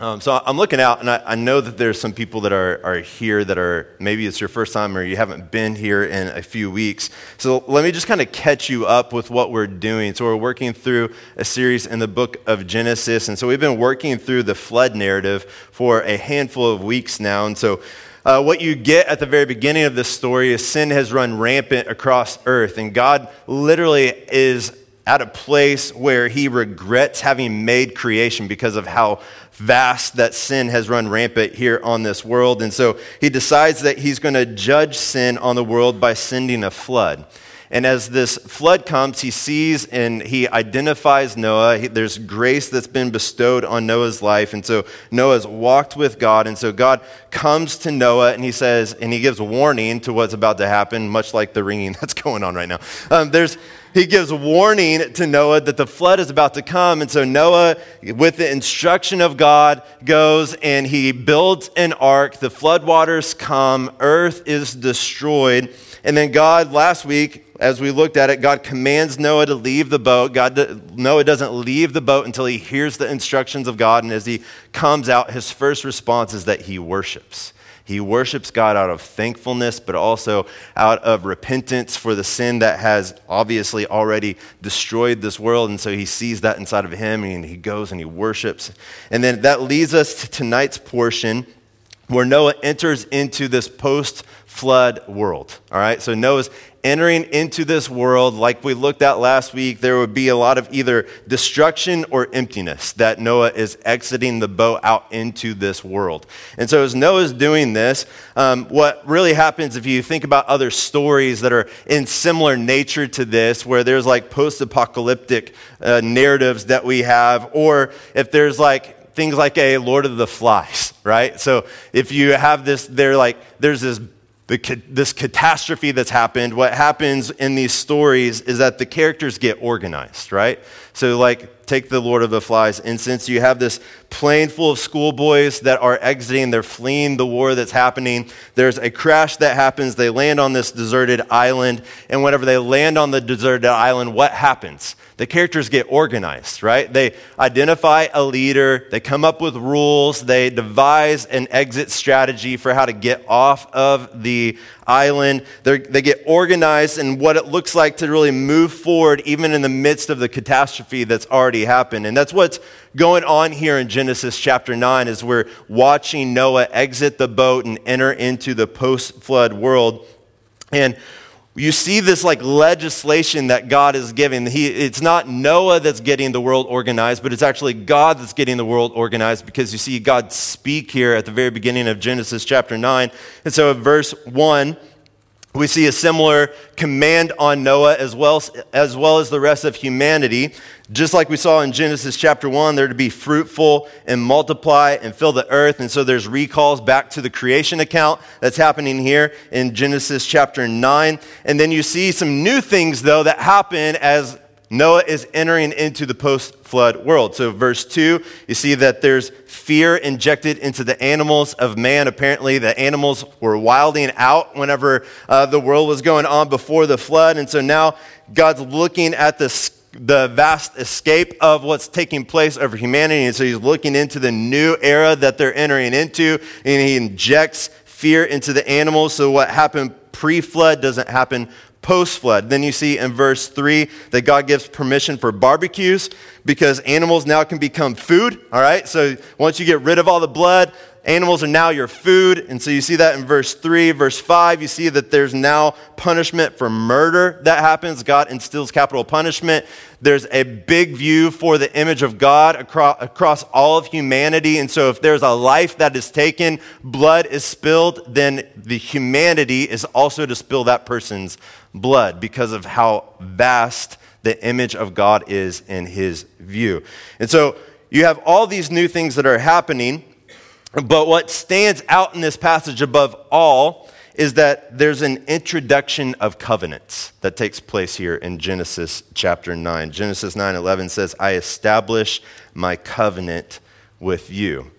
Um, so I'm looking out, and I, I, know that there's some people that are, are here that are maybe it's your first time or you haven't been here in a few weeks. So let me just kind of catch you up with what we're doing. So we're working through a series in the book of Genesis, and so we've been working through the flood narrative for a handful of weeks now. And so uh, what you get at the very beginning of this story is sin has run rampant across earth, and God literally is at a place where he regrets having made creation because of how vast that sin has run rampant here on this world. And so he decides that he's going to judge sin on the world by sending a flood. And as this flood comes, he sees and he identifies Noah. He, there's grace that's been bestowed on Noah's life. And so Noah's walked with God. And so God comes to Noah and he says, and he gives warning to what's about to happen, much like the ringing that's going on right now. Um, there's, he gives warning to Noah that the flood is about to come. And so Noah, with the instruction of God, goes and he builds an ark. The floodwaters come, earth is destroyed. And then God, last week, as we looked at it, God commands Noah to leave the boat. God, Noah doesn't leave the boat until he hears the instructions of God. And as he comes out, his first response is that he worships. He worships God out of thankfulness, but also out of repentance for the sin that has obviously already destroyed this world. And so he sees that inside of him and he goes and he worships. And then that leads us to tonight's portion where Noah enters into this post flood world. All right, so Noah's entering into this world, like we looked at last week, there would be a lot of either destruction or emptiness that Noah is exiting the boat out into this world. And so, as Noah's doing this, um, what really happens if you think about other stories that are in similar nature to this, where there's like post apocalyptic uh, narratives that we have, or if there's like things like a Lord of the Flies, right? So if you have this, they're like, there's this this catastrophe that's happened, what happens in these stories is that the characters get organized, right? So, like, take the Lord of the Flies instance. You have this plane full of schoolboys that are exiting, they're fleeing the war that's happening. There's a crash that happens. They land on this deserted island. And whenever they land on the deserted island, what happens? The characters get organized, right? They identify a leader, they come up with rules, they devise an exit strategy for how to get off of the island. They're, they get organized and what it looks like to really move forward, even in the midst of the catastrophe that's already happened. And that's what's going on here in Genesis chapter 9 as we're watching Noah exit the boat and enter into the post flood world. And you see this like legislation that God is giving. He, it's not Noah that's getting the world organized, but it's actually God that's getting the world organized because you see God speak here at the very beginning of Genesis chapter 9. And so, verse 1, we see a similar command on Noah as well, as well as the rest of humanity. Just like we saw in Genesis chapter 1, they're to be fruitful and multiply and fill the earth. And so there's recalls back to the creation account that's happening here in Genesis chapter 9. And then you see some new things, though, that happen as Noah is entering into the post flood world. So, verse 2, you see that there's fear injected into the animals of man. Apparently, the animals were wilding out whenever uh, the world was going on before the flood. And so now God's looking at the, the vast escape of what's taking place over humanity. And so he's looking into the new era that they're entering into, and he injects fear into the animals. So, what happened pre flood doesn't happen post flood. Then you see in verse 3 that God gives permission for barbecues because animals now can become food. All right, so once you get rid of all the blood, animals are now your food. And so you see that in verse 3. Verse 5, you see that there's now punishment for murder that happens. God instills capital punishment. There's a big view for the image of God across, across all of humanity. And so if there's a life that is taken, blood is spilled, then the humanity is also to spill that person's blood because of how vast the image of God is in his view. And so you have all these new things that are happening. But what stands out in this passage above all is that there's an introduction of covenants that takes place here in Genesis chapter 9. Genesis 9:11 says, "I establish my covenant with you."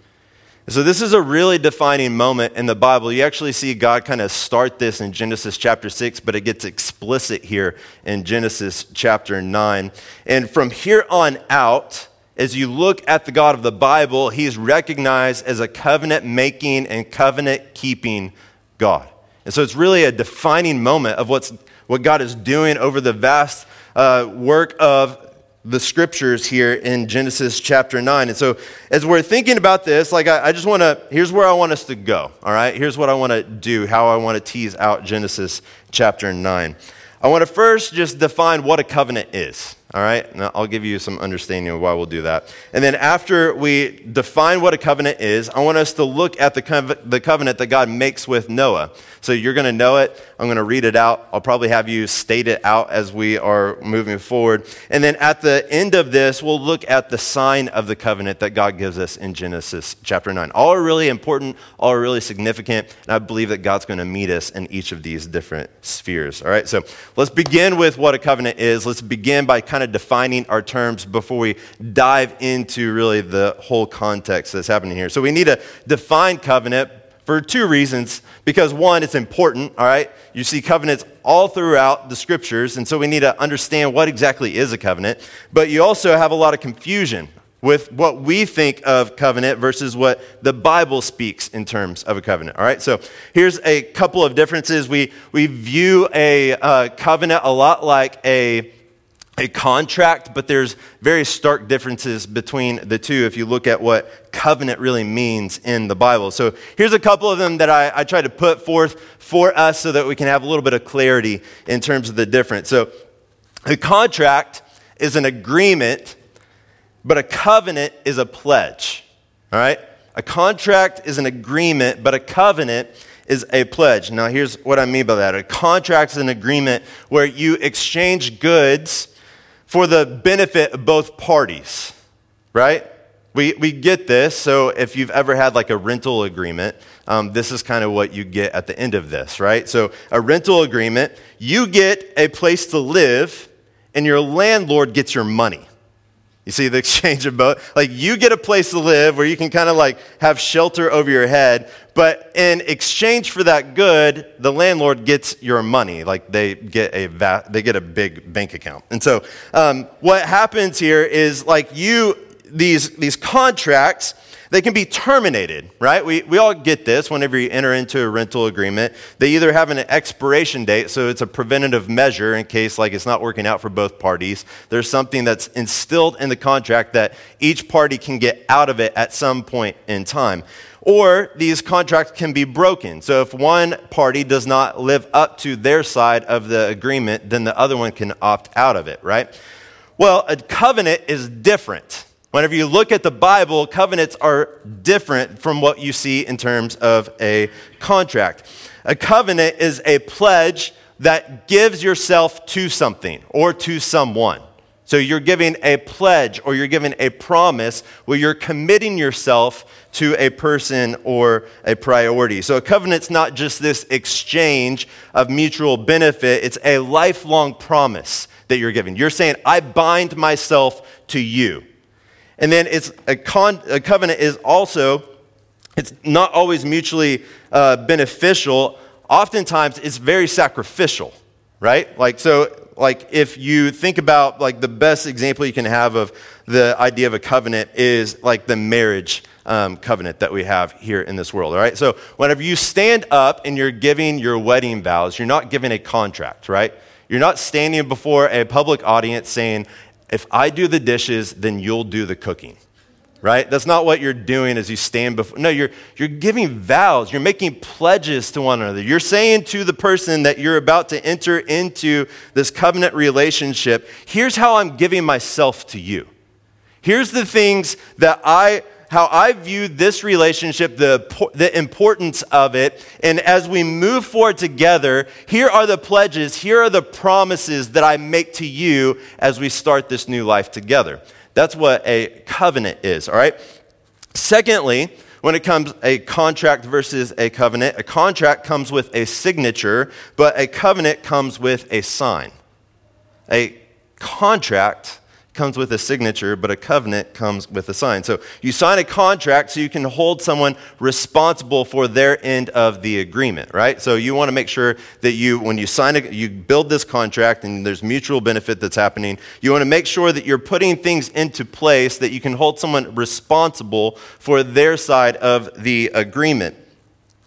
So this is a really defining moment in the Bible. You actually see God kind of start this in Genesis chapter 6, but it gets explicit here in Genesis chapter 9. And from here on out, as you look at the God of the Bible, he is recognized as a covenant making and covenant keeping God. And so it's really a defining moment of what's, what God is doing over the vast uh, work of the scriptures here in Genesis chapter 9. And so, as we're thinking about this, like, I, I just want to, here's where I want us to go, all right? Here's what I want to do, how I want to tease out Genesis chapter 9. I want to first just define what a covenant is. All right? Now, I'll give you some understanding of why we'll do that. And then after we define what a covenant is, I want us to look at the, the covenant that God makes with Noah. So you're going to know it. I'm going to read it out. I'll probably have you state it out as we are moving forward. And then at the end of this, we'll look at the sign of the covenant that God gives us in Genesis chapter 9. All are really important, all are really significant, and I believe that God's going to meet us in each of these different spheres. All right? So let's begin with what a covenant is. Let's begin by kind of defining our terms before we dive into really the whole context that's happening here. So we need to define covenant for two reasons. Because one, it's important, all right? You see covenants all throughout the scriptures, and so we need to understand what exactly is a covenant. But you also have a lot of confusion with what we think of covenant versus what the Bible speaks in terms of a covenant. All right, so here's a couple of differences. We, we view a uh, covenant a lot like a a contract, but there's very stark differences between the two if you look at what covenant really means in the Bible. So here's a couple of them that I, I try to put forth for us so that we can have a little bit of clarity in terms of the difference. So a contract is an agreement, but a covenant is a pledge. All right? A contract is an agreement, but a covenant is a pledge. Now, here's what I mean by that. A contract is an agreement where you exchange goods for the benefit of both parties, right? We, we get this. So if you've ever had like a rental agreement, um, this is kind of what you get at the end of this, right? So a rental agreement, you get a place to live, and your landlord gets your money. You see the exchange of both? Like you get a place to live where you can kind of like have shelter over your head, but in exchange for that good, the landlord gets your money. Like they get a va- they get a big bank account. And so um, what happens here is like you these these contracts they can be terminated, right? We, we all get this whenever you enter into a rental agreement. They either have an expiration date, so it's a preventative measure in case like it's not working out for both parties. There's something that's instilled in the contract that each party can get out of it at some point in time. Or these contracts can be broken. So if one party does not live up to their side of the agreement, then the other one can opt out of it, right? Well, a covenant is different. Whenever you look at the Bible, covenants are different from what you see in terms of a contract. A covenant is a pledge that gives yourself to something or to someone. So you're giving a pledge or you're giving a promise where you're committing yourself to a person or a priority. So a covenant's not just this exchange of mutual benefit, it's a lifelong promise that you're giving. You're saying, I bind myself to you. And then it's a, con- a covenant is also, it's not always mutually uh, beneficial. Oftentimes, it's very sacrificial, right? Like, so, like, if you think about, like, the best example you can have of the idea of a covenant is, like, the marriage um, covenant that we have here in this world, all right? So, whenever you stand up and you're giving your wedding vows, you're not giving a contract, right? You're not standing before a public audience saying, if I do the dishes, then you'll do the cooking. Right? That's not what you're doing as you stand before. No, you're, you're giving vows. You're making pledges to one another. You're saying to the person that you're about to enter into this covenant relationship, here's how I'm giving myself to you. Here's the things that I how I view this relationship, the, the importance of it. And as we move forward together, here are the pledges, here are the promises that I make to you as we start this new life together. That's what a covenant is, all right? Secondly, when it comes a contract versus a covenant, a contract comes with a signature, but a covenant comes with a sign. A contract comes with a signature, but a covenant comes with a sign. So you sign a contract so you can hold someone responsible for their end of the agreement, right? So you want to make sure that you, when you sign a, you build this contract and there's mutual benefit that's happening, you want to make sure that you're putting things into place that you can hold someone responsible for their side of the agreement.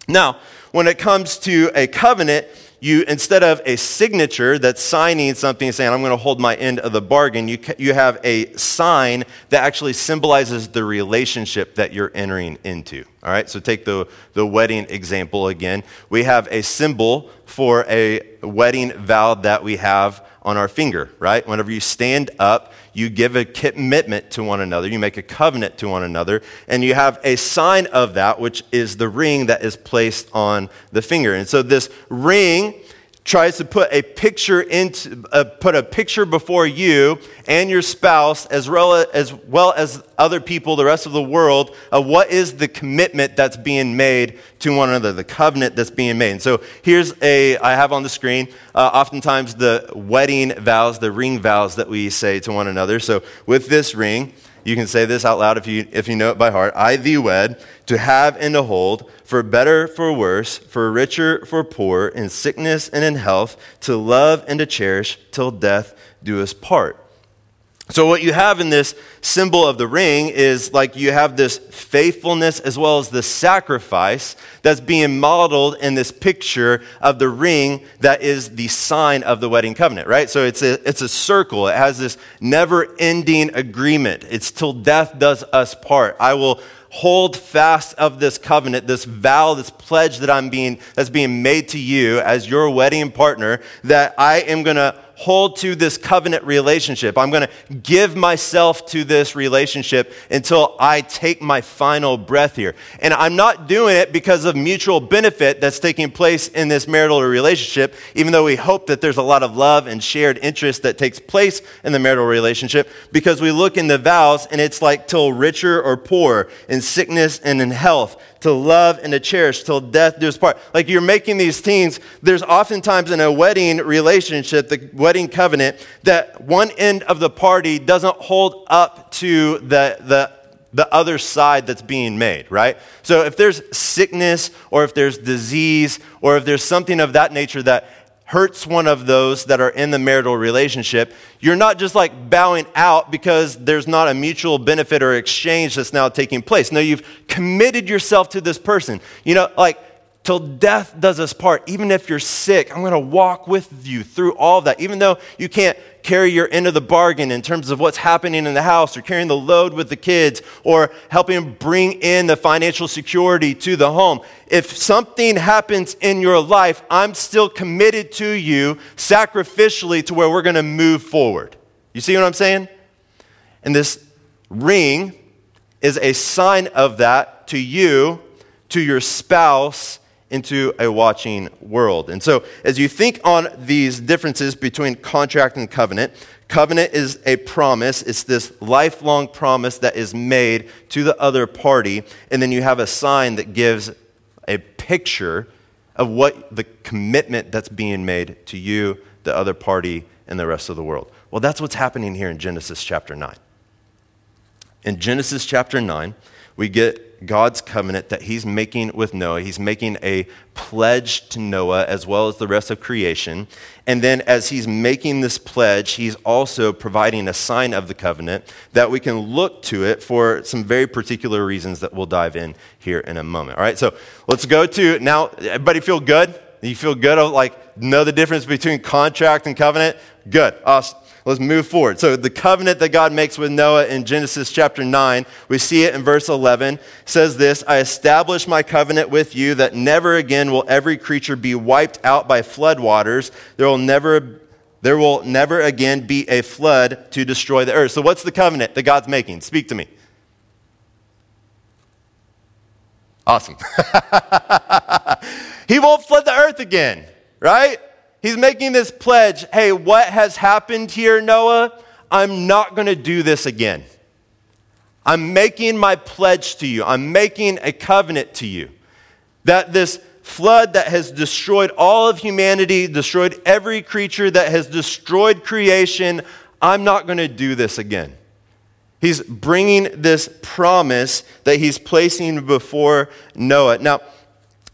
Now, when it comes to a covenant, you instead of a signature that's signing something and saying i'm going to hold my end of the bargain you, you have a sign that actually symbolizes the relationship that you're entering into. All right? So take the, the wedding example again. We have a symbol for a wedding vow that we have on our finger right? Whenever you stand up you give a commitment to one another, you make a covenant to one another, and you have a sign of that, which is the ring that is placed on the finger. And so this ring tries to put a picture into uh, put a picture before you and your spouse as well as well as other people the rest of the world of what is the commitment that's being made to one another the covenant that's being made. And so here's a i have on the screen uh, oftentimes the wedding vows the ring vows that we say to one another. So with this ring you can say this out loud if you, if you know it by heart. I thee wed, to have and to hold, for better, for worse, for richer, for poor, in sickness and in health, to love and to cherish, till death do us part. So, what you have in this symbol of the ring is like you have this faithfulness as well as the sacrifice that's being modeled in this picture of the ring that is the sign of the wedding covenant, right? So, it's a, it's a circle. It has this never ending agreement. It's till death does us part. I will hold fast of this covenant, this vow, this pledge that I'm being, that's being made to you as your wedding partner, that I am going to hold to this covenant relationship. I'm going to give myself to this relationship until I take my final breath here. And I'm not doing it because of mutual benefit that's taking place in this marital relationship, even though we hope that there's a lot of love and shared interest that takes place in the marital relationship, because we look in the vows and it's like till richer or poor, in sickness and in health to love and to cherish till death do us part. Like you're making these teens, there's oftentimes in a wedding relationship, the wedding covenant, that one end of the party doesn't hold up to the, the, the other side that's being made, right? So if there's sickness or if there's disease or if there's something of that nature that hurts one of those that are in the marital relationship, you're not just like bowing out because there's not a mutual benefit or exchange that's now taking place. No, you've committed yourself to this person. You know, like till death does us part. Even if you're sick, I'm going to walk with you through all of that. Even though you can't carry your end of the bargain in terms of what's happening in the house or carrying the load with the kids or helping bring in the financial security to the home. If something happens in your life, I'm still committed to you sacrificially to where we're going to move forward. You see what I'm saying? And this ring is a sign of that to you, to your spouse, into a watching world. And so, as you think on these differences between contract and covenant, covenant is a promise. It's this lifelong promise that is made to the other party. And then you have a sign that gives a picture of what the commitment that's being made to you, the other party, and the rest of the world. Well, that's what's happening here in Genesis chapter 9. In Genesis chapter 9, we get God's covenant that he's making with Noah. He's making a pledge to Noah as well as the rest of creation. And then, as he's making this pledge, he's also providing a sign of the covenant that we can look to it for some very particular reasons that we'll dive in here in a moment. All right, so let's go to now. Everybody feel good? You feel good? Oh, like, know the difference between contract and covenant? Good. Awesome. Let's move forward. So, the covenant that God makes with Noah in Genesis chapter 9, we see it in verse 11, says this I establish my covenant with you that never again will every creature be wiped out by floodwaters. There will never there will never again be a flood to destroy the earth. So, what's the covenant that God's making? Speak to me. Awesome. he won't flood the earth again, right? He's making this pledge hey, what has happened here, Noah? I'm not going to do this again. I'm making my pledge to you. I'm making a covenant to you that this flood that has destroyed all of humanity, destroyed every creature, that has destroyed creation, I'm not going to do this again. He's bringing this promise that he's placing before Noah. Now,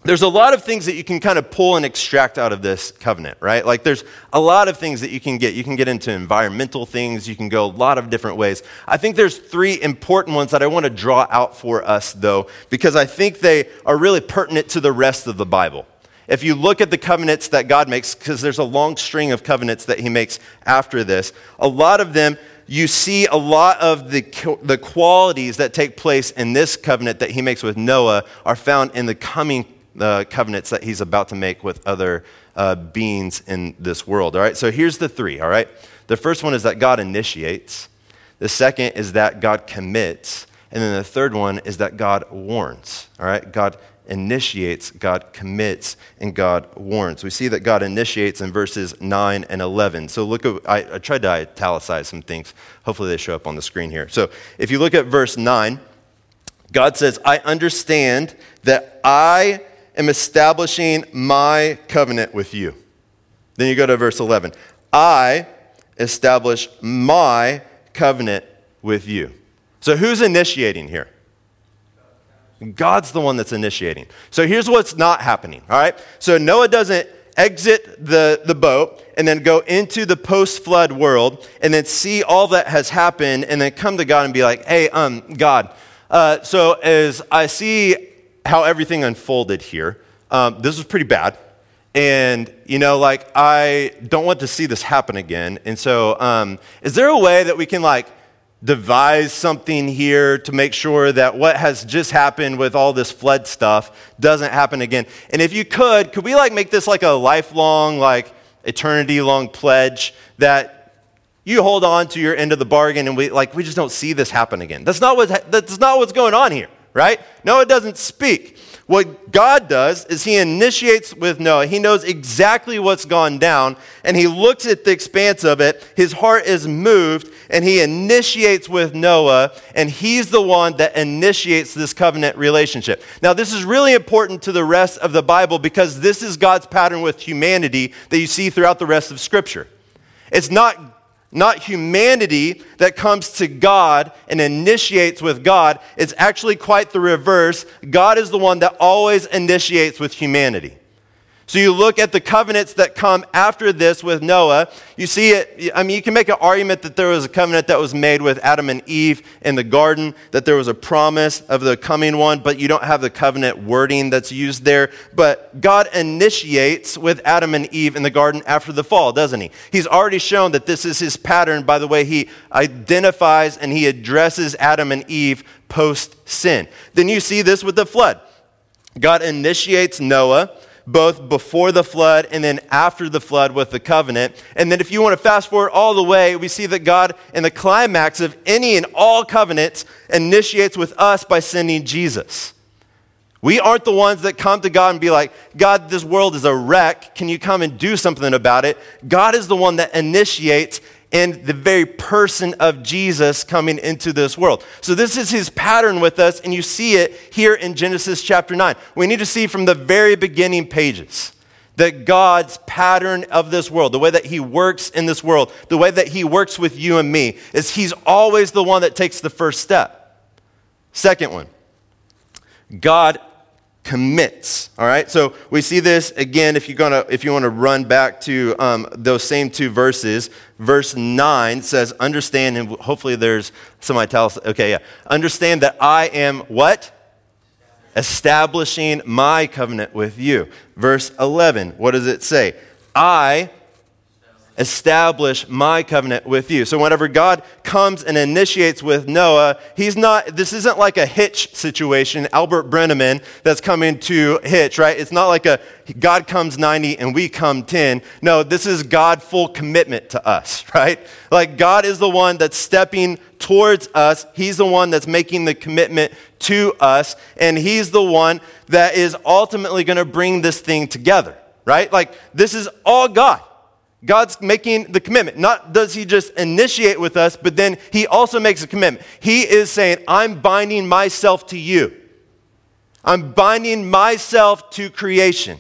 there's a lot of things that you can kind of pull and extract out of this covenant, right? Like there's a lot of things that you can get. You can get into environmental things, you can go a lot of different ways. I think there's three important ones that I want to draw out for us, though, because I think they are really pertinent to the rest of the Bible. If you look at the covenants that God makes, because there's a long string of covenants that He makes after this, a lot of them you see a lot of the, the qualities that take place in this covenant that he makes with Noah are found in the coming uh, covenants that he's about to make with other uh, beings in this world. All right, so here's the three. All right, the first one is that God initiates, the second is that God commits, and then the third one is that God warns. All right, God initiates, God commits, and God warns. We see that God initiates in verses 9 and 11. So look at, I, I tried to italicize some things. Hopefully they show up on the screen here. So if you look at verse 9, God says, I understand that I am establishing my covenant with you. Then you go to verse 11. I establish my covenant with you. So who's initiating here? God's the one that's initiating. So here's what's not happening, all right? So Noah doesn't exit the, the boat and then go into the post flood world and then see all that has happened and then come to God and be like, hey, um, God, uh, so as I see how everything unfolded here. Um, this was pretty bad. And, you know, like, I don't want to see this happen again. And so, um, is there a way that we can, like, devise something here to make sure that what has just happened with all this flood stuff doesn't happen again? And if you could, could we, like, make this like a lifelong, like, eternity long pledge that you hold on to your end of the bargain and we, like, we just don't see this happen again? That's not, what, that's not what's going on here right? Noah doesn't speak. What God does is he initiates with Noah. He knows exactly what's gone down, and he looks at the expanse of it. His heart is moved, and he initiates with Noah, and he's the one that initiates this covenant relationship. Now, this is really important to the rest of the Bible because this is God's pattern with humanity that you see throughout the rest of Scripture. It's not not humanity that comes to God and initiates with God. It's actually quite the reverse. God is the one that always initiates with humanity. So you look at the covenants that come after this with Noah, you see it. I mean, you can make an argument that there was a covenant that was made with Adam and Eve in the garden, that there was a promise of the coming one, but you don't have the covenant wording that's used there. But God initiates with Adam and Eve in the garden after the fall, doesn't he? He's already shown that this is his pattern by the way he identifies and he addresses Adam and Eve post sin. Then you see this with the flood. God initiates Noah both before the flood and then after the flood with the covenant. And then if you want to fast forward all the way, we see that God, in the climax of any and all covenants, initiates with us by sending Jesus. We aren't the ones that come to God and be like, God, this world is a wreck. Can you come and do something about it? God is the one that initiates in the very person of Jesus coming into this world. So, this is his pattern with us, and you see it here in Genesis chapter 9. We need to see from the very beginning pages that God's pattern of this world, the way that he works in this world, the way that he works with you and me, is he's always the one that takes the first step. Second one, God commits. All right, so we see this again. If you're gonna, if you want to run back to um, those same two verses, verse nine says, "Understand," and hopefully there's somebody some italics. Okay, yeah. Understand that I am what? Establishing my covenant with you. Verse 11, what does it say? I establish my covenant with you. So whenever God comes and initiates with Noah, he's not, this isn't like a hitch situation, Albert Brennaman that's coming to hitch, right? It's not like a God comes 90 and we come 10. No, this is God full commitment to us, right? Like God is the one that's stepping towards us. He's the one that's making the commitment to us. And he's the one that is ultimately going to bring this thing together, right? Like this is all God. God's making the commitment. Not does he just initiate with us, but then he also makes a commitment. He is saying, I'm binding myself to you. I'm binding myself to creation.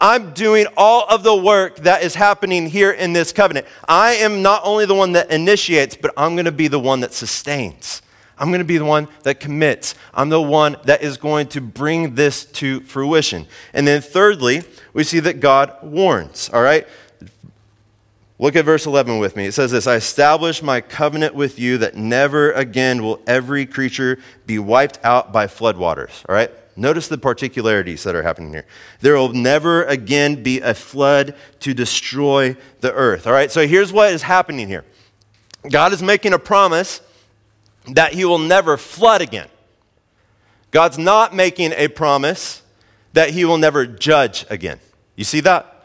I'm doing all of the work that is happening here in this covenant. I am not only the one that initiates, but I'm going to be the one that sustains. I'm going to be the one that commits. I'm the one that is going to bring this to fruition. And then, thirdly, we see that God warns, all right? Look at verse 11 with me. It says this I establish my covenant with you that never again will every creature be wiped out by floodwaters, all right? Notice the particularities that are happening here. There will never again be a flood to destroy the earth, all right? So here's what is happening here God is making a promise that he will never flood again. God's not making a promise that he will never judge again. You see that?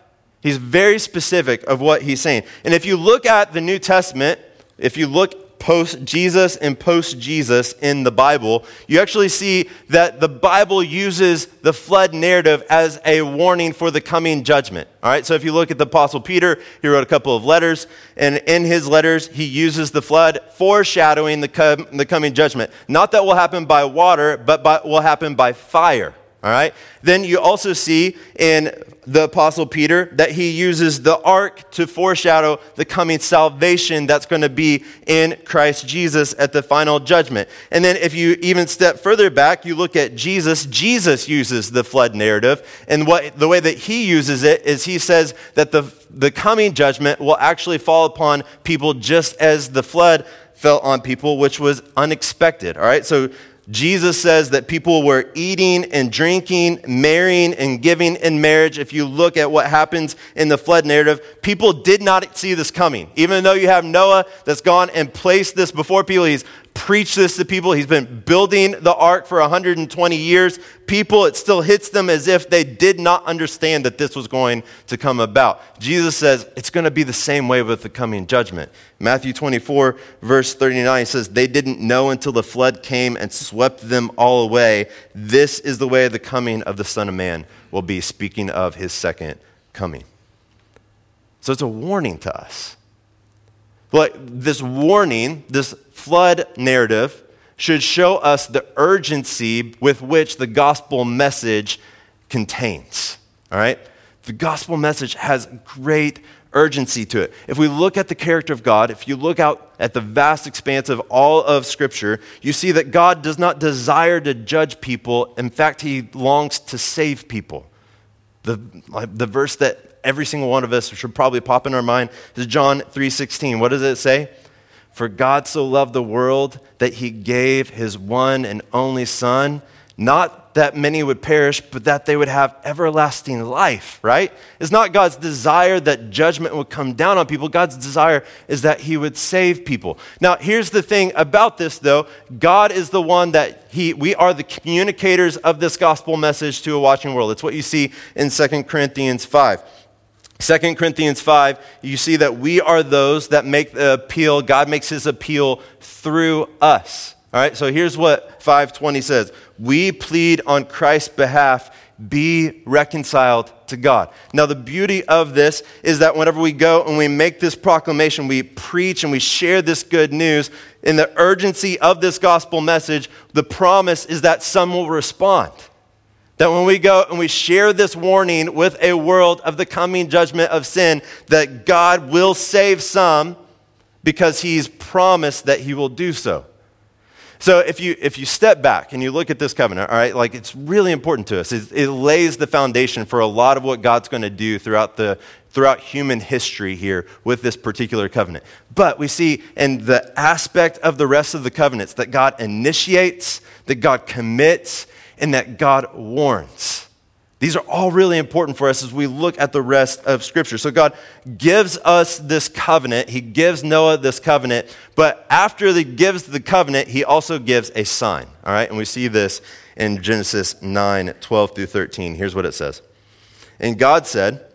He's very specific of what he's saying. And if you look at the New Testament, if you look post Jesus and post Jesus in the Bible, you actually see that the Bible uses the flood narrative as a warning for the coming judgment. All right, so if you look at the Apostle Peter, he wrote a couple of letters, and in his letters, he uses the flood foreshadowing the, com- the coming judgment. Not that will happen by water, but by, will happen by fire. All right? Then you also see in the Apostle Peter that he uses the ark to foreshadow the coming salvation that's going to be in Christ Jesus at the final judgment. And then if you even step further back, you look at Jesus. Jesus uses the flood narrative. And what, the way that he uses it is he says that the, the coming judgment will actually fall upon people just as the flood fell on people, which was unexpected. All right? So Jesus says that people were eating and drinking, marrying and giving in marriage. If you look at what happens in the flood narrative, people did not see this coming. Even though you have Noah that's gone and placed this before people, he's preached this to people. He's been building the ark for 120 years. People, it still hits them as if they did not understand that this was going to come about. Jesus says it's going to be the same way with the coming judgment. Matthew 24, verse 39 says, They didn't know until the flood came and swept them all away. This is the way the coming of the Son of Man will be, speaking of his second coming. So it's a warning to us. Like this warning, this flood narrative should show us the urgency with which the gospel message contains. All right? The gospel message has great urgency to it. If we look at the character of God, if you look out at the vast expanse of all of Scripture, you see that God does not desire to judge people. In fact, He longs to save people. The, the verse that every single one of us should probably pop in our mind is John 3:16. What does it say? For God so loved the world that he gave his one and only Son, not that many would perish, but that they would have everlasting life, right? It's not God's desire that judgment would come down on people. God's desire is that he would save people. Now, here's the thing about this, though God is the one that he, we are the communicators of this gospel message to a watching world. It's what you see in 2 Corinthians 5. 2 Corinthians 5, you see that we are those that make the appeal. God makes his appeal through us. All right, so here's what 520 says We plead on Christ's behalf, be reconciled to God. Now, the beauty of this is that whenever we go and we make this proclamation, we preach and we share this good news, in the urgency of this gospel message, the promise is that some will respond. That when we go and we share this warning with a world of the coming judgment of sin, that God will save some because he's promised that he will do so. So if you, if you step back and you look at this covenant, all right, like it's really important to us. It, it lays the foundation for a lot of what God's going to do throughout, the, throughout human history here with this particular covenant. But we see in the aspect of the rest of the covenants that God initiates, that God commits, and that God warns. These are all really important for us as we look at the rest of Scripture. So, God gives us this covenant. He gives Noah this covenant, but after he gives the covenant, he also gives a sign. All right, and we see this in Genesis 9 12 through 13. Here's what it says And God said,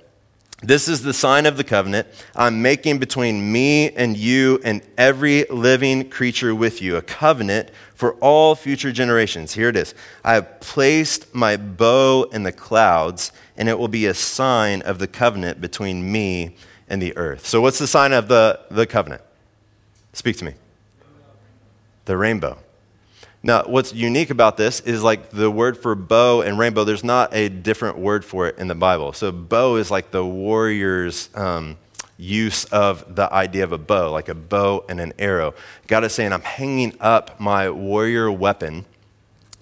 this is the sign of the covenant I'm making between me and you and every living creature with you, a covenant for all future generations. Here it is I have placed my bow in the clouds, and it will be a sign of the covenant between me and the earth. So, what's the sign of the, the covenant? Speak to me. The rainbow. Now, what's unique about this is like the word for bow and rainbow, there's not a different word for it in the Bible. So, bow is like the warrior's um, use of the idea of a bow, like a bow and an arrow. God is saying, I'm hanging up my warrior weapon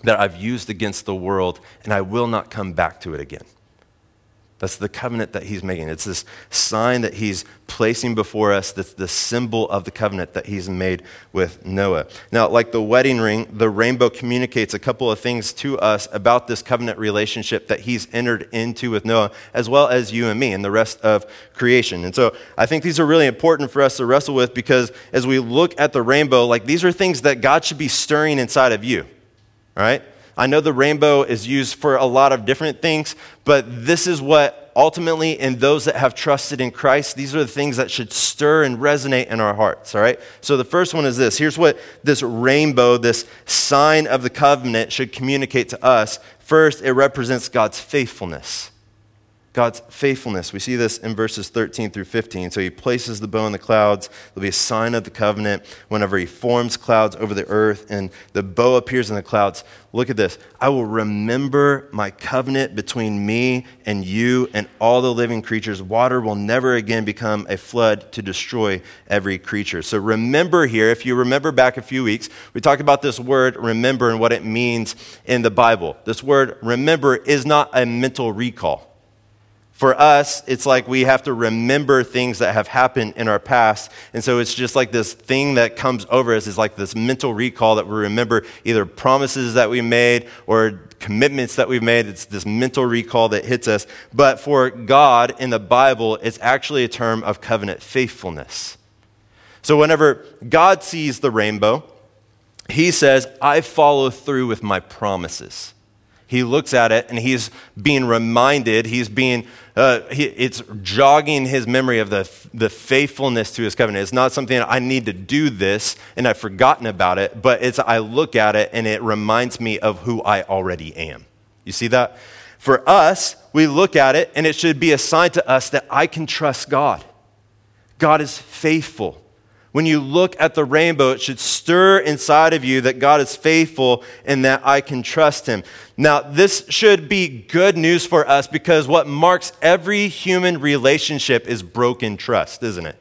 that I've used against the world, and I will not come back to it again. That's the covenant that he's making. It's this sign that he's placing before us that's the symbol of the covenant that he's made with Noah. Now, like the wedding ring, the rainbow communicates a couple of things to us about this covenant relationship that he's entered into with Noah, as well as you and me and the rest of creation. And so I think these are really important for us to wrestle with because as we look at the rainbow, like these are things that God should be stirring inside of you, right? I know the rainbow is used for a lot of different things, but this is what ultimately, in those that have trusted in Christ, these are the things that should stir and resonate in our hearts, all right? So the first one is this here's what this rainbow, this sign of the covenant, should communicate to us. First, it represents God's faithfulness. God's faithfulness. We see this in verses 13 through 15. So he places the bow in the clouds. There'll be a sign of the covenant whenever he forms clouds over the earth and the bow appears in the clouds. Look at this. I will remember my covenant between me and you and all the living creatures. Water will never again become a flood to destroy every creature. So remember here, if you remember back a few weeks, we talked about this word remember and what it means in the Bible. This word remember is not a mental recall. For us, it's like we have to remember things that have happened in our past. And so it's just like this thing that comes over us is like this mental recall that we remember either promises that we made or commitments that we've made. It's this mental recall that hits us. But for God in the Bible, it's actually a term of covenant faithfulness. So whenever God sees the rainbow, he says, I follow through with my promises. He looks at it and he's being reminded, he's being, uh, he, it's jogging his memory of the, the faithfulness to his covenant. It's not something I need to do this and I've forgotten about it, but it's I look at it and it reminds me of who I already am. You see that? For us, we look at it and it should be a sign to us that I can trust God. God is faithful. When you look at the rainbow, it should stir inside of you that God is faithful and that I can trust him. Now, this should be good news for us because what marks every human relationship is broken trust, isn't it?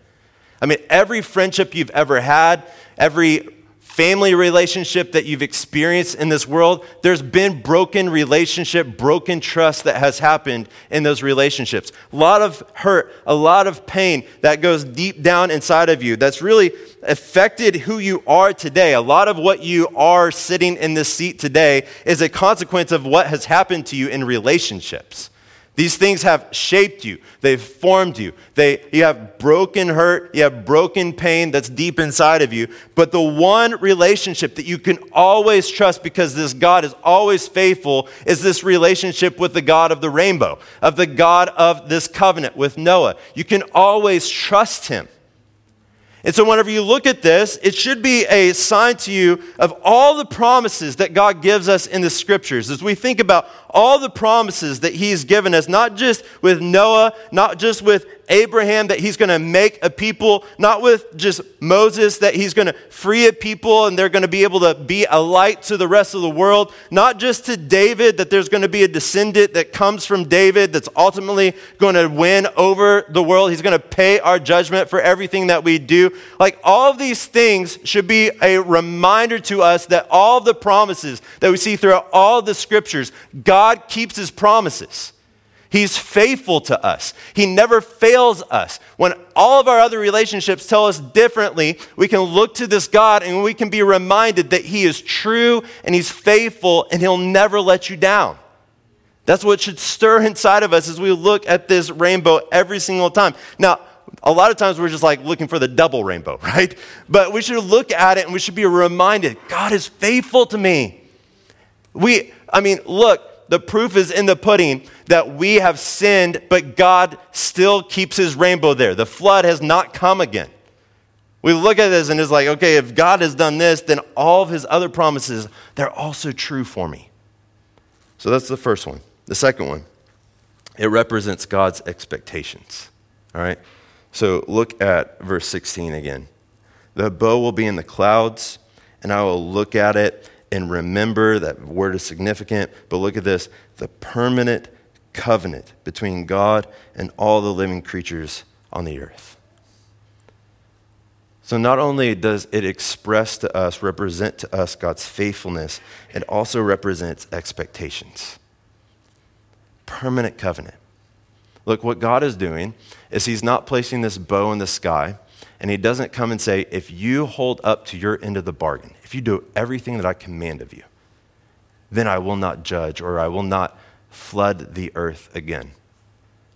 I mean, every friendship you've ever had, every family relationship that you've experienced in this world, there's been broken relationship, broken trust that has happened in those relationships. A lot of hurt, a lot of pain that goes deep down inside of you that's really affected who you are today. A lot of what you are sitting in this seat today is a consequence of what has happened to you in relationships. These things have shaped you. They've formed you. They, you have broken hurt. You have broken pain that's deep inside of you. But the one relationship that you can always trust because this God is always faithful is this relationship with the God of the rainbow, of the God of this covenant with Noah. You can always trust him. And so, whenever you look at this, it should be a sign to you of all the promises that God gives us in the scriptures. As we think about all the promises that He's given us, not just with Noah, not just with Abraham that he's going to make a people, not with just Moses that he's going to free a people and they're going to be able to be a light to the rest of the world, not just to David that there's going to be a descendant that comes from David that's ultimately going to win over the world. He's going to pay our judgment for everything that we do. Like all of these things should be a reminder to us that all the promises that we see throughout all the scriptures, God keeps his promises. He's faithful to us. He never fails us. When all of our other relationships tell us differently, we can look to this God and we can be reminded that He is true and He's faithful and He'll never let you down. That's what should stir inside of us as we look at this rainbow every single time. Now, a lot of times we're just like looking for the double rainbow, right? But we should look at it and we should be reminded God is faithful to me. We, I mean, look, the proof is in the pudding that we have sinned, but God still keeps his rainbow there. The flood has not come again. We look at this and it's like, okay, if God has done this, then all of his other promises, they're also true for me. So that's the first one. The second one, it represents God's expectations. All right? So look at verse 16 again. The bow will be in the clouds, and I will look at it and remember. That word is significant, but look at this the permanent covenant between God and all the living creatures on the earth. So, not only does it express to us, represent to us God's faithfulness, it also represents expectations. Permanent covenant. Look, what God is doing is He's not placing this bow in the sky, and He doesn't come and say, if you hold up to your end of the bargain, if you do everything that I command of you, then I will not judge or I will not flood the earth again.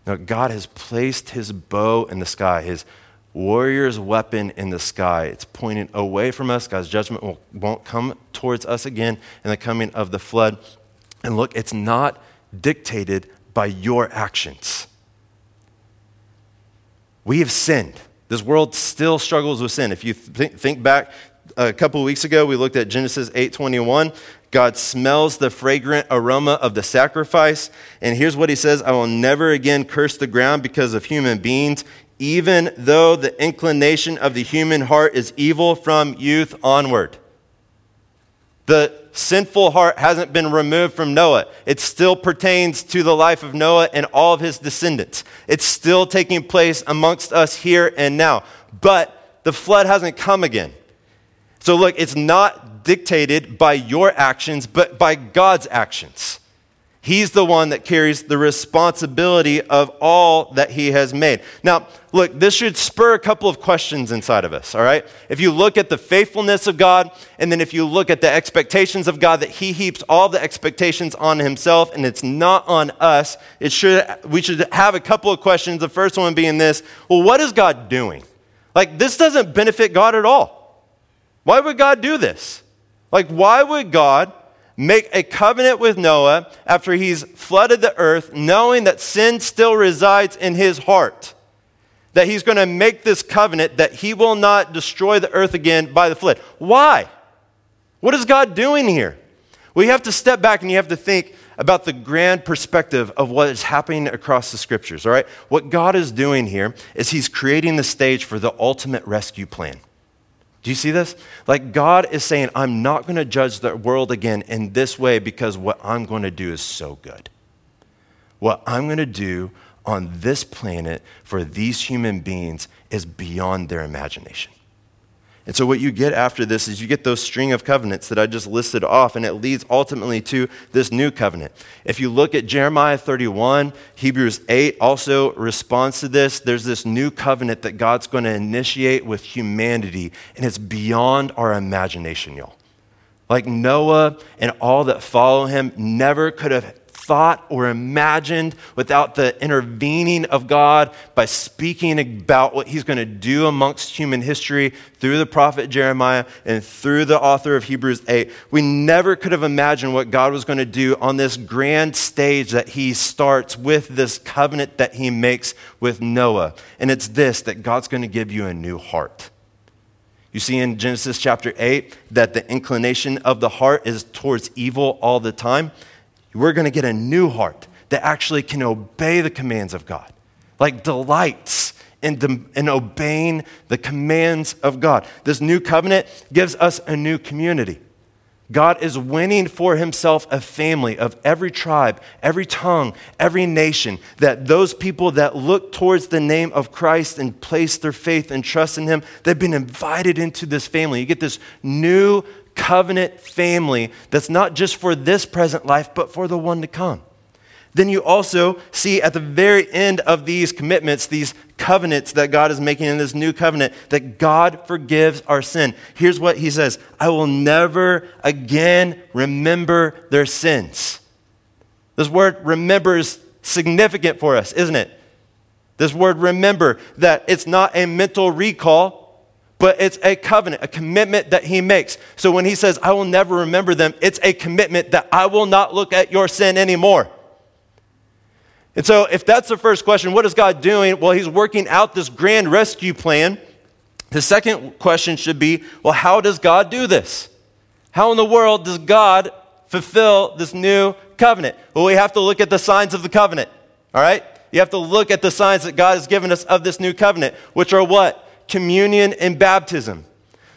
Now, God has placed his bow in the sky, his warrior's weapon in the sky. It's pointing away from us. God's judgment will, won't come towards us again in the coming of the flood. And look, it's not dictated by your actions. We have sinned. This world still struggles with sin. If you th- think back a couple weeks ago, we looked at Genesis 8:21. God smells the fragrant aroma of the sacrifice. And here's what he says I will never again curse the ground because of human beings, even though the inclination of the human heart is evil from youth onward. The sinful heart hasn't been removed from Noah. It still pertains to the life of Noah and all of his descendants. It's still taking place amongst us here and now. But the flood hasn't come again. So, look, it's not dictated by your actions, but by God's actions. He's the one that carries the responsibility of all that he has made. Now, look, this should spur a couple of questions inside of us, all right? If you look at the faithfulness of God, and then if you look at the expectations of God, that he heaps all the expectations on himself and it's not on us, it should, we should have a couple of questions. The first one being this well, what is God doing? Like, this doesn't benefit God at all. Why would God do this? Like, why would God make a covenant with Noah after he's flooded the earth, knowing that sin still resides in his heart? That he's going to make this covenant that he will not destroy the earth again by the flood. Why? What is God doing here? Well, you have to step back and you have to think about the grand perspective of what is happening across the scriptures, all right? What God is doing here is he's creating the stage for the ultimate rescue plan. Do you see this? Like God is saying, I'm not going to judge the world again in this way because what I'm going to do is so good. What I'm going to do on this planet for these human beings is beyond their imagination. And so, what you get after this is you get those string of covenants that I just listed off, and it leads ultimately to this new covenant. If you look at Jeremiah 31, Hebrews 8 also responds to this. There's this new covenant that God's going to initiate with humanity, and it's beyond our imagination, y'all. Like Noah and all that follow him never could have thought or imagined without the intervening of God by speaking about what he's going to do amongst human history through the prophet Jeremiah and through the author of Hebrews 8. We never could have imagined what God was going to do on this grand stage that he starts with this covenant that he makes with Noah. And it's this that God's going to give you a new heart. You see in Genesis chapter 8 that the inclination of the heart is towards evil all the time we're going to get a new heart that actually can obey the commands of God, like delights in, in obeying the commands of God. This new covenant gives us a new community. God is winning for himself a family of every tribe, every tongue, every nation, that those people that look towards the name of Christ and place their faith and trust in him, they've been invited into this family. You get this new covenant family that's not just for this present life, but for the one to come. Then you also see at the very end of these commitments, these covenants that God is making in this new covenant, that God forgives our sin. Here's what he says I will never again remember their sins. This word remember is significant for us, isn't it? This word remember, that it's not a mental recall, but it's a covenant, a commitment that he makes. So when he says, I will never remember them, it's a commitment that I will not look at your sin anymore. And so, if that's the first question, what is God doing? Well, he's working out this grand rescue plan. The second question should be, well, how does God do this? How in the world does God fulfill this new covenant? Well, we have to look at the signs of the covenant, all right? You have to look at the signs that God has given us of this new covenant, which are what? Communion, and baptism.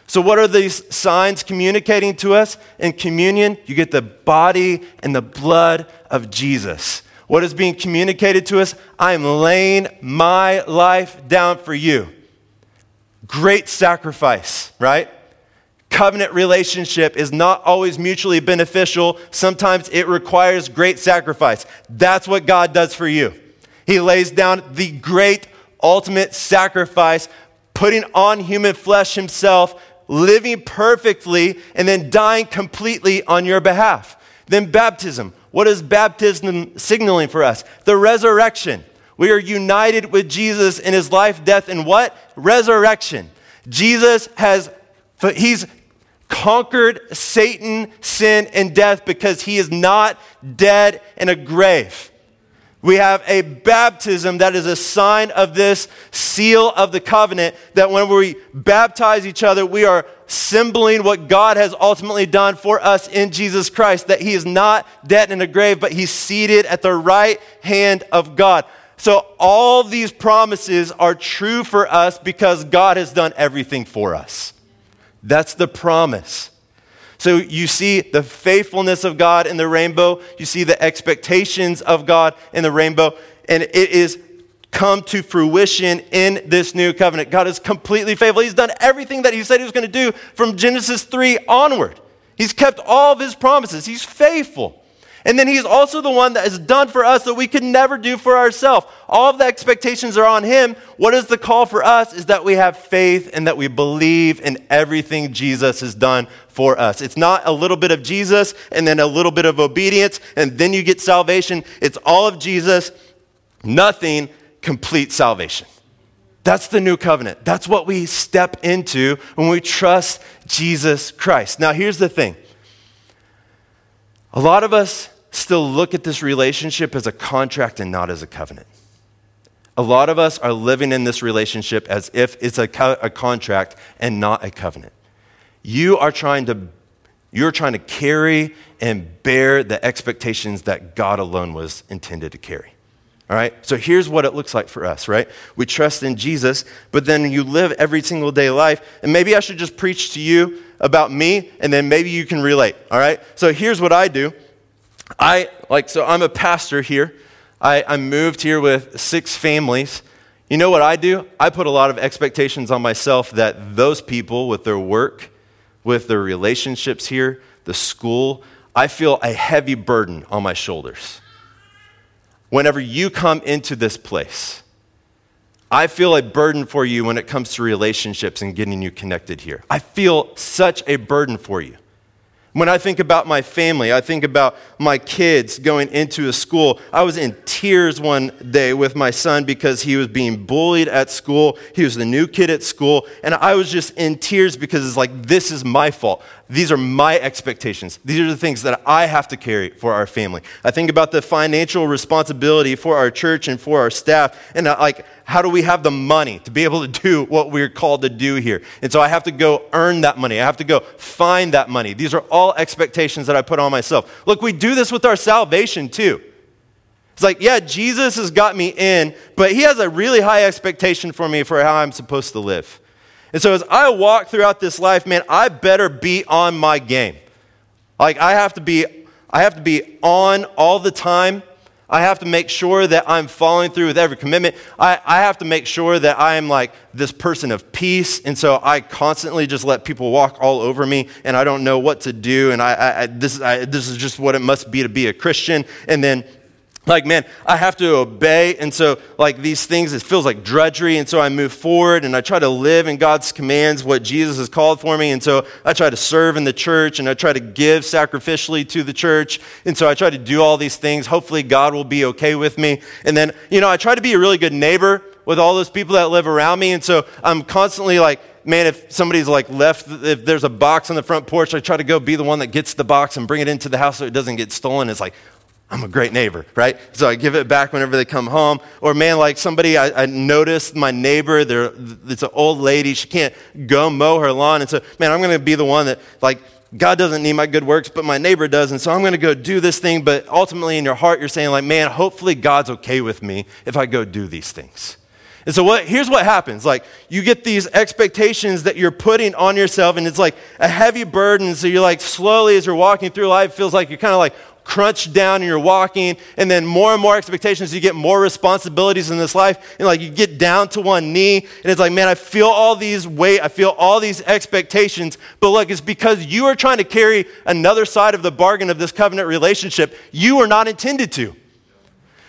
So, what are these signs communicating to us? In communion, you get the body and the blood of Jesus. What is being communicated to us? I am laying my life down for you. Great sacrifice, right? Covenant relationship is not always mutually beneficial. Sometimes it requires great sacrifice. That's what God does for you. He lays down the great ultimate sacrifice, putting on human flesh himself, living perfectly, and then dying completely on your behalf. Then baptism. What is baptism signaling for us? The resurrection. We are united with Jesus in his life, death, and what? Resurrection. Jesus has, he's conquered Satan, sin, and death because he is not dead in a grave. We have a baptism that is a sign of this seal of the covenant that when we baptize each other, we are symboling what God has ultimately done for us in Jesus Christ, that he is not dead in a grave, but he's seated at the right hand of God. So all these promises are true for us because God has done everything for us. That's the promise. So you see the faithfulness of God in the rainbow, you see the expectations of God in the rainbow, and it is come to fruition in this new covenant. God is completely faithful. He's done everything that He said He was going to do from Genesis 3 onward. He's kept all of His promises, He's faithful. And then he's also the one that has done for us that we could never do for ourselves. All of the expectations are on him. What is the call for us is that we have faith and that we believe in everything Jesus has done for us. It's not a little bit of Jesus and then a little bit of obedience and then you get salvation. It's all of Jesus, nothing, complete salvation. That's the new covenant. That's what we step into when we trust Jesus Christ. Now, here's the thing. A lot of us still look at this relationship as a contract and not as a covenant. A lot of us are living in this relationship as if it's a, co- a contract and not a covenant. You are trying to you're trying to carry and bear the expectations that God alone was intended to carry. All right? So here's what it looks like for us, right? We trust in Jesus, but then you live every single day life. And maybe I should just preach to you about me, and then maybe you can relate. All right? So here's what I do I like, so I'm a pastor here. I, I moved here with six families. You know what I do? I put a lot of expectations on myself that those people, with their work, with their relationships here, the school, I feel a heavy burden on my shoulders. Whenever you come into this place, I feel a burden for you when it comes to relationships and getting you connected here. I feel such a burden for you. When I think about my family, I think about my kids going into a school. I was in tears one day with my son because he was being bullied at school. He was the new kid at school. And I was just in tears because it's like, this is my fault. These are my expectations. These are the things that I have to carry for our family. I think about the financial responsibility for our church and for our staff. And uh, like, how do we have the money to be able to do what we're called to do here? And so I have to go earn that money. I have to go find that money. These are all expectations that I put on myself. Look, we do this with our salvation too. It's like, yeah, Jesus has got me in, but he has a really high expectation for me for how I'm supposed to live. And so as I walk throughout this life, man, I better be on my game. Like I have to be I have to be on all the time I have to make sure that I'm following through with every commitment. I, I have to make sure that I am like this person of peace. And so I constantly just let people walk all over me and I don't know what to do. And I, I this, I, this is just what it must be to be a Christian. And then like man i have to obey and so like these things it feels like drudgery and so i move forward and i try to live in god's commands what jesus has called for me and so i try to serve in the church and i try to give sacrificially to the church and so i try to do all these things hopefully god will be okay with me and then you know i try to be a really good neighbor with all those people that live around me and so i'm constantly like man, if somebody's like left, if there's a box on the front porch, I try to go be the one that gets the box and bring it into the house so it doesn't get stolen. It's like, I'm a great neighbor, right? So I give it back whenever they come home. Or man, like somebody, I, I noticed my neighbor, it's an old lady, she can't go mow her lawn. And so, man, I'm going to be the one that, like, God doesn't need my good works, but my neighbor does. And so I'm going to go do this thing. But ultimately, in your heart, you're saying, like, man, hopefully God's okay with me if I go do these things. And so what here's what happens. Like you get these expectations that you're putting on yourself and it's like a heavy burden. So you're like slowly as you're walking through life, feels like you're kind of like crunched down and you're walking, and then more and more expectations, you get more responsibilities in this life, and like you get down to one knee, and it's like, man, I feel all these weight, I feel all these expectations, but look, it's because you are trying to carry another side of the bargain of this covenant relationship you are not intended to.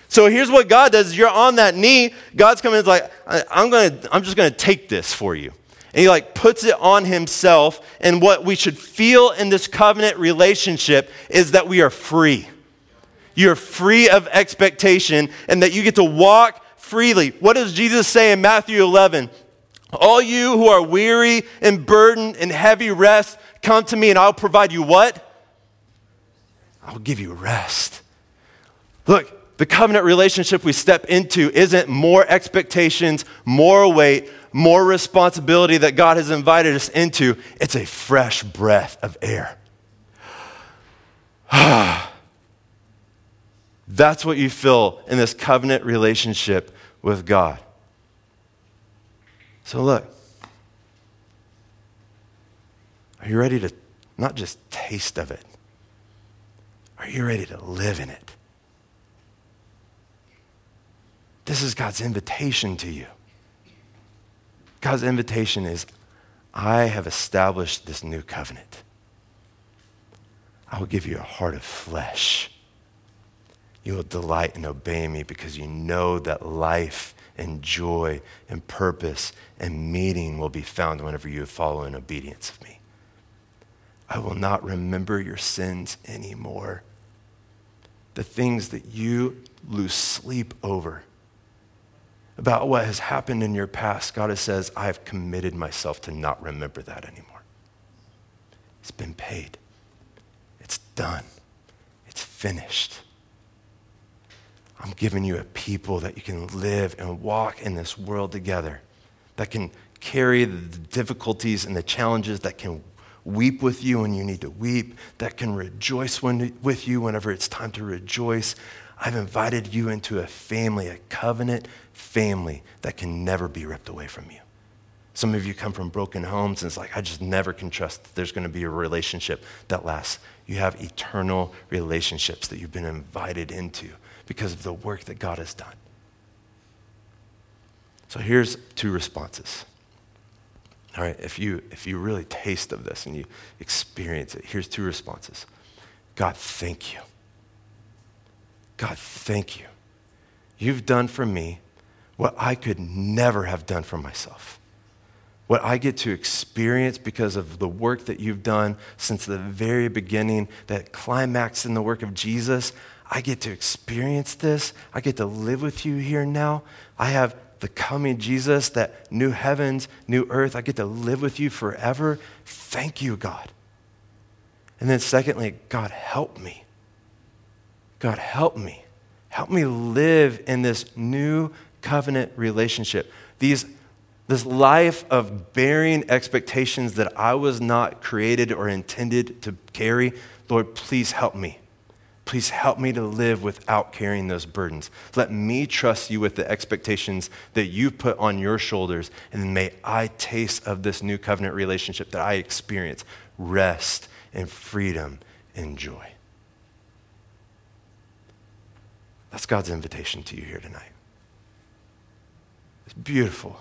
So here's what God does: you're on that knee. God's coming. It's like I'm gonna. I'm just gonna take this for you. And he like puts it on himself. And what we should feel in this covenant relationship is that we are free. You're free of expectation and that you get to walk freely. What does Jesus say in Matthew 11? All you who are weary and burdened and heavy rest, come to me and I'll provide you what? I'll give you rest. Look, the covenant relationship we step into isn't more expectations, more weight, more responsibility that God has invited us into. It's a fresh breath of air. That's what you feel in this covenant relationship with God. So, look, are you ready to not just taste of it? Are you ready to live in it? This is God's invitation to you. God's invitation is I have established this new covenant. I will give you a heart of flesh. You will delight and obey me because you know that life and joy and purpose and meaning will be found whenever you follow in obedience of me. I will not remember your sins anymore. The things that you lose sleep over about what has happened in your past, God says, I have committed myself to not remember that anymore. It's been paid, it's done, it's finished. I'm giving you a people that you can live and walk in this world together, that can carry the difficulties and the challenges, that can weep with you when you need to weep, that can rejoice when, with you whenever it's time to rejoice. I've invited you into a family, a covenant family that can never be ripped away from you. Some of you come from broken homes, and it's like, I just never can trust that there's going to be a relationship that lasts. You have eternal relationships that you've been invited into because of the work that God has done. So here's two responses. All right, if you, if you really taste of this and you experience it, here's two responses God, thank you. God, thank you. You've done for me what I could never have done for myself. What I get to experience because of the work that you've done since the very beginning, that climax in the work of Jesus, I get to experience this. I get to live with you here now. I have the coming Jesus, that new heavens, new earth. I get to live with you forever. Thank you, God. And then, secondly, God, help me. God, help me. Help me live in this new covenant relationship. These, this life of bearing expectations that I was not created or intended to carry. Lord, please help me. Please help me to live without carrying those burdens. Let me trust you with the expectations that you put on your shoulders, and may I taste of this new covenant relationship that I experience rest and freedom and joy. That's God's invitation to you here tonight. It's beautiful.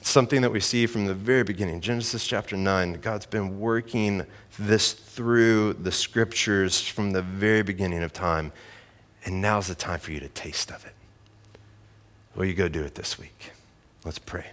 It's something that we see from the very beginning. Genesis chapter 9, God's been working this through the scriptures from the very beginning of time. And now's the time for you to taste of it. Will you go do it this week? Let's pray.